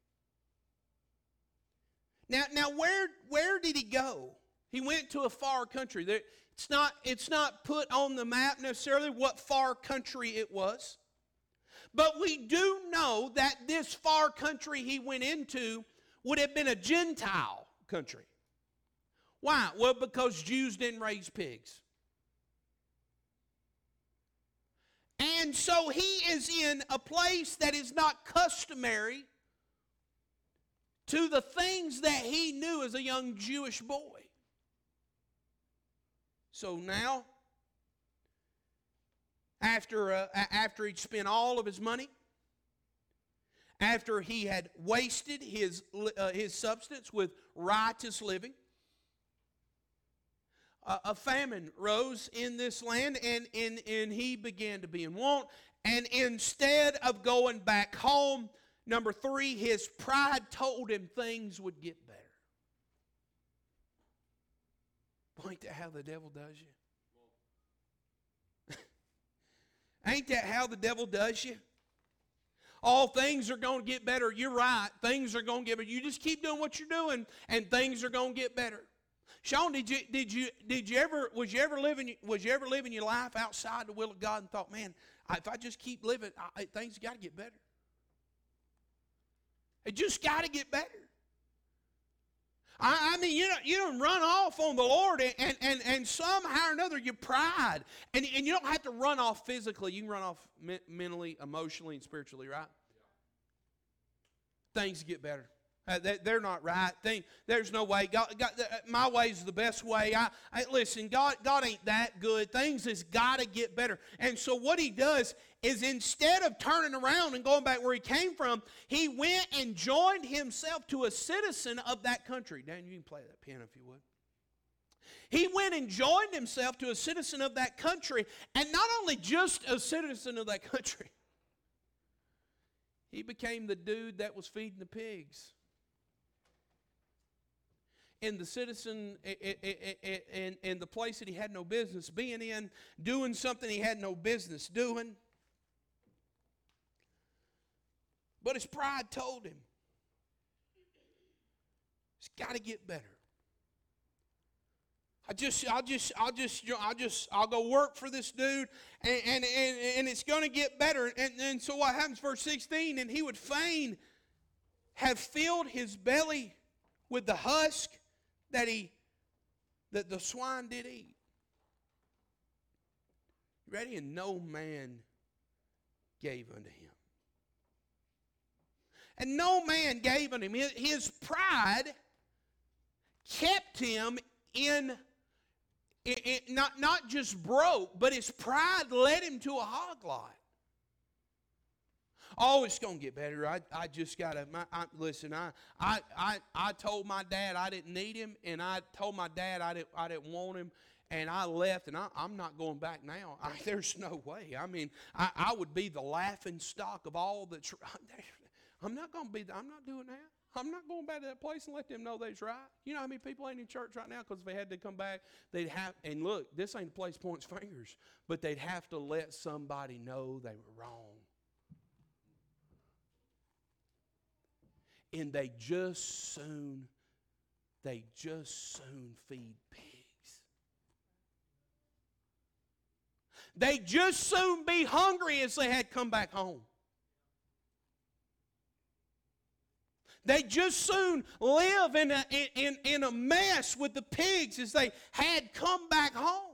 Now, now where, where did he go? He went to a far country. There, it's, not, it's not put on the map necessarily what far country it was. But we do know that this far country he went into would have been a Gentile country. Why? Well, because Jews didn't raise pigs. And so he is in a place that is not customary to the things that he knew as a young Jewish boy. So now, after, uh, after he'd spent all of his money, after he had wasted his, uh, his substance with riotous living, a famine rose in this land and, and, and he began to be in want. And instead of going back home, number three, his pride told him things would get better. ain't that how the devil does you? [laughs] ain't that how the devil does you? All things are going to get better. You're right. Things are going to get better. You just keep doing what you're doing, and things are going to get better. Sean, did you did you did you ever was you ever living was you ever living your life outside the will of God and thought, man, if I just keep living, I, things got to get better. It just got to get better. I, I, mean, you don't, you don't run off on the Lord and, and, and, and somehow or another you pride. And, and you don't have to run off physically. You can run off me- mentally, emotionally, and spiritually, right? Yeah. Things get better. Uh, they, are not right. They, there's no way. God, God, uh, my way is the best way. I, I, listen, God, God ain't that good. Things has got to get better. And so what he does is instead of turning around and going back where he came from, he went and joined himself to a citizen of that country. Dan, you can play that piano if you would. He went and joined himself to a citizen of that country, and not only just a citizen of that [laughs] country, he became the dude that was feeding the pigs in the citizen in, in the place that he had no business being in, doing something he had no business doing. But his pride told him, it's got to get better. I just, I'll just, I'll just, I'll just, I'll go work for this dude, and and and, and it's going to get better. And, and so what happens, verse 16, and he would fain have filled his belly with the husk that he that the swine did eat. Ready? And no man gave unto him. And no man gave unto him. His pride kept him in, in, in not, not just broke, but his pride led him to a hog lot. Oh, it's to get better. I, I just got to, listen, I, I, I, I told my dad I didn't need him, and I told my dad I didn't, I didn't want him, and I left, and I, am not going back now. I, [laughs] there's no way. I mean, I, I would be the laughing stock of all the. Tr- I'm not going to be, I'm not doing that. I'm not going back to that place and let them know they's right. You know how many people ain't in church right now because if they had to come back, they'd have, and look, this ain't a place points fingers, but they'd have to let somebody know they were wrong. And they just soon, they just soon feed pigs. They just soon be hungry as they had come back home. They just soon live in a, in, in a mess with the pigs as they had come back home.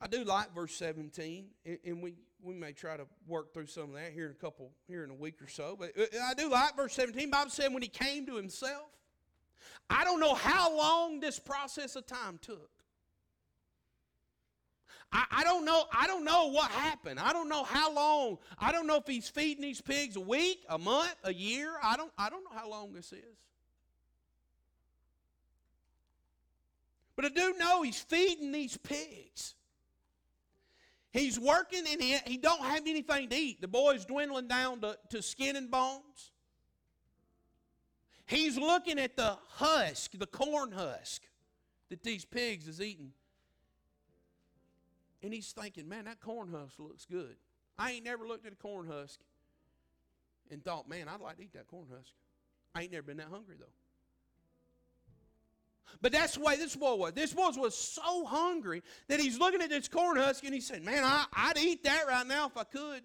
I do like verse 17, and we we may try to work through some of that here in a couple here in a week or so. But uh, I do like verse 17. Bible said when he came to himself. I don't know how long this process of time took. I, I don't know. I don't know what happened. I don't know how long. I don't know if he's feeding these pigs a week, a month, a year. I don't. I don't know how long this is. But I do know he's feeding these pigs. He's working and he, he don't have anything to eat. The boy's dwindling down to, to skin and bones. He's looking at the husk, the corn husk that these pigs is eating. And he's thinking, man, that corn husk looks good. I ain't never looked at a corn husk and thought, man, I'd like to eat that corn husk. I ain't never been that hungry though. But that's the way this boy was. This boy was so hungry that he's looking at this corn husk and he said, Man, I, I'd eat that right now if I could.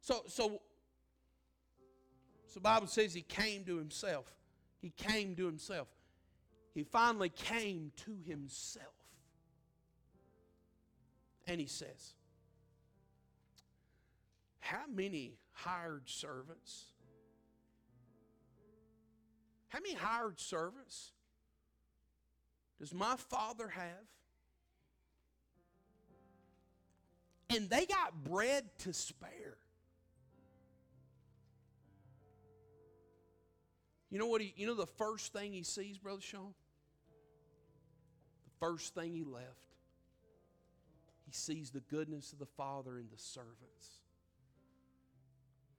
So, so, so Bible says he came to himself. He came to himself. He finally came to himself. And he says, How many hired servants? How many hired servants does my father have? And they got bread to spare. You know what? He, you know the first thing he sees, Brother Sean? The first thing he left. He sees the goodness of the Father in the servants.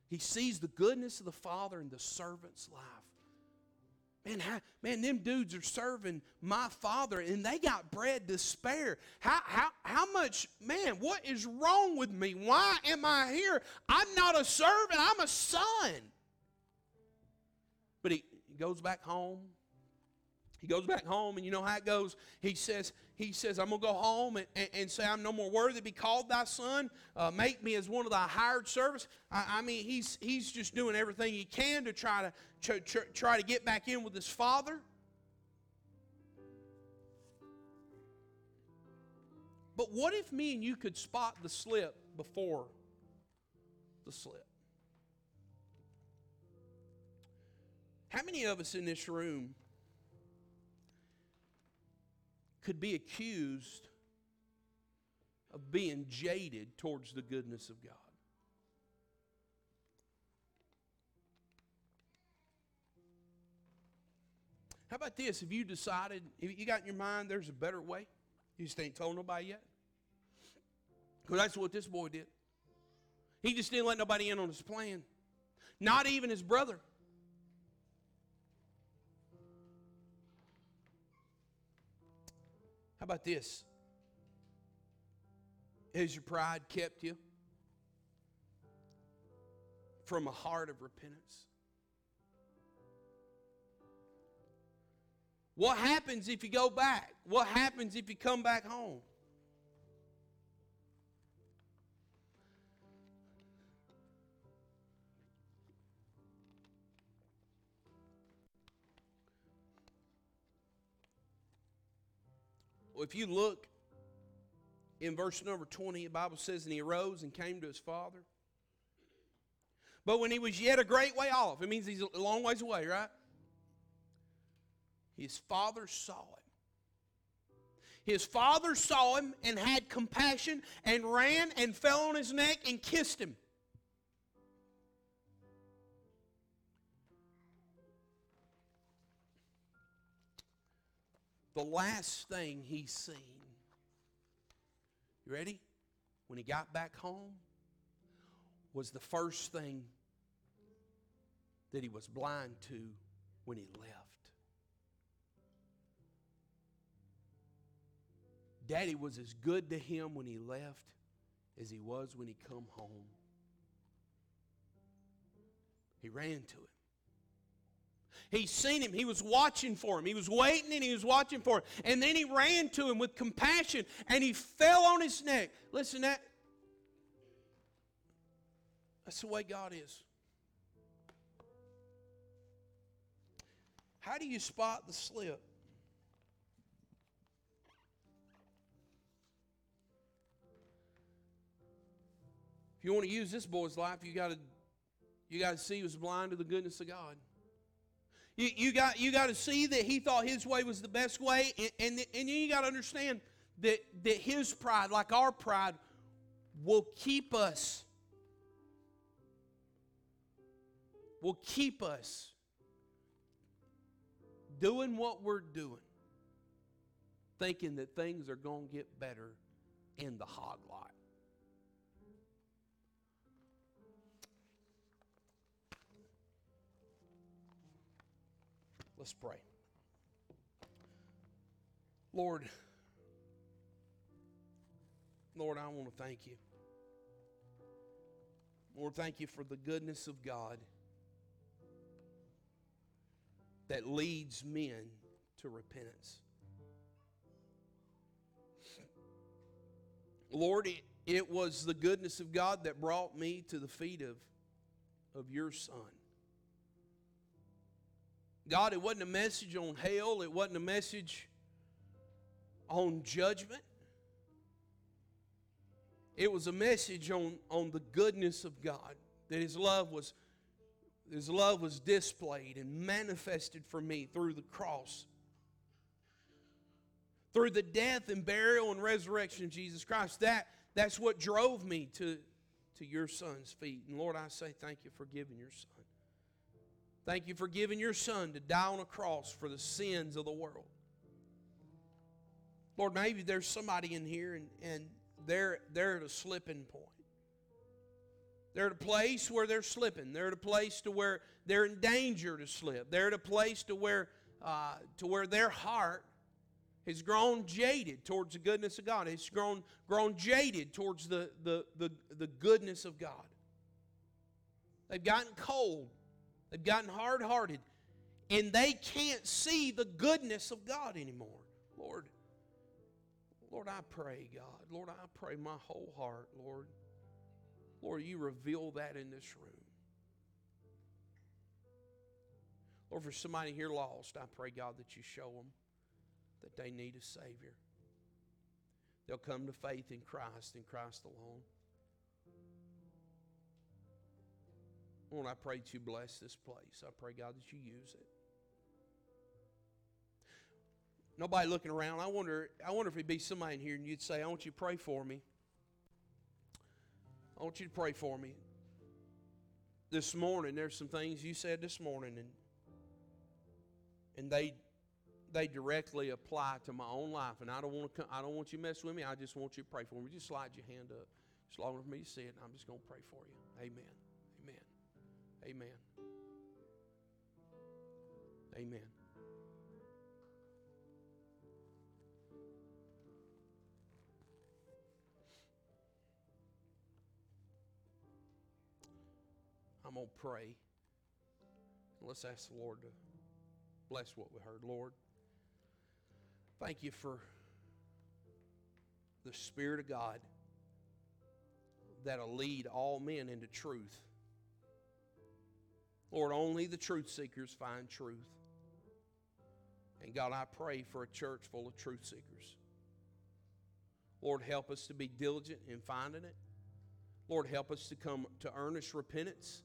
He sees the goodness of the Father in the servant's life. Man, how, man, them dudes are serving my father and they got bread to spare. How, how, how much, man, what is wrong with me? Why am I here? I'm not a servant, I'm a son. But he, he goes back home. He goes back home, and you know how it goes. He says, he says, I'm to go home and, and, and, say, I'm no more worthy to be called thy son. Uh, make me as one of thy hired servants. I, I, mean, he's, he's just doing everything he can to try to, try to get back in with his father. But what if me and you could spot the slip before the slip? How many of us in this room could be accused of being jaded towards the goodness of God. How about this? Have you decided, if you got in your mind there's a better way? You just ain't told nobody yet? Because that's what this boy did. He just didn't let nobody in on his plan, not even his brother. How about this? Has your pride kept you from a heart of repentance? What happens if you go back? What happens if you come back home? If you look in verse number 20, the Bible says, And he arose and came to his father. But when he was yet a great way off, it means he's a long ways away, right? His father saw him. His father saw him and had compassion and ran and fell on his neck and kissed him. The last thing he seen. You ready? When he got back home, was the first thing that he was blind to when he left. Daddy was as good to him when he left as he was when he come home. He ran to him. He's seen him. He was watching for him. He was waiting and he was watching for him. And then he ran to him with compassion and he fell on his neck. Listen, that that's the way God is. How do you spot the slip? If you want to use this boy's life, you got to you got to see he was blind to the goodness of God. You, you got, you got to see that he thought his way was the best way, and, and, and you got to understand that, that his pride, like our pride, will keep us, will keep us doing what we're doing, thinking that things are going to get better in the hog lot. Let's pray. Lord, Lord, I want to thank you. Lord, thank you for the goodness of God that leads men to repentance. Lord, it, it was the goodness of God that brought me to the feet of, of your Son. God, it wasn't a message on hell, it wasn't a message on judgment. It was a message on, on the goodness of God, that His love was His love was displayed and manifested for me through the cross. Through the death and burial and resurrection of Jesus Christ. That, that's what drove me to, to your son's feet. And Lord, I say thank you for giving your son. Thank you for giving your son to die on a cross for the sins of the world. Lord, maybe there's somebody in here and, and they're, they're at a slipping point. They're at a place where they're slipping. They're at a place to where they're in danger to slip. They're at a place to where, uh, to where their heart has grown jaded towards the goodness of God. It's grown, grown jaded towards the, the, the, the goodness of God. They've gotten cold. They've gotten hard hearted. And they can't see the goodness of God anymore. Lord, Lord, I pray, God. Lord, I pray my whole heart, Lord. Lord, you reveal that in this room. Lord, for somebody here lost, I pray, God, that you show them that they need a Savior. They'll come to faith in Christ in Christ alone. Lord, I pray that you bless this place. I pray, God, that you use it. Nobody looking around. I wonder, I wonder if it'd be somebody in here and you'd say, I want you to pray for me. I want you to pray for me. This morning, there's some things you said this morning, and and they they directly apply to my own life. And I don't want to. I don't want you to mess with me. I just want you to pray for me. Just slide your hand up. It's long for me to see it, and I'm just going to pray for you. Amen. Amen. Amen. I'm going to pray. Let's ask the Lord to bless what we heard. Lord, thank you for the Spirit of God that'll lead all men into truth. Lord, only the truth seekers find truth. And God, I pray for a church full of truth seekers. Lord, help us to be diligent in finding it. Lord, help us to come to earnest repentance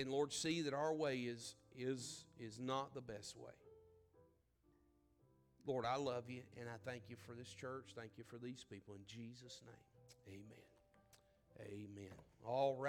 and Lord, see that our way is, is, is not the best way. Lord, I love you and I thank you for this church. Thank you for these people. In Jesus' name, amen. Amen. All right.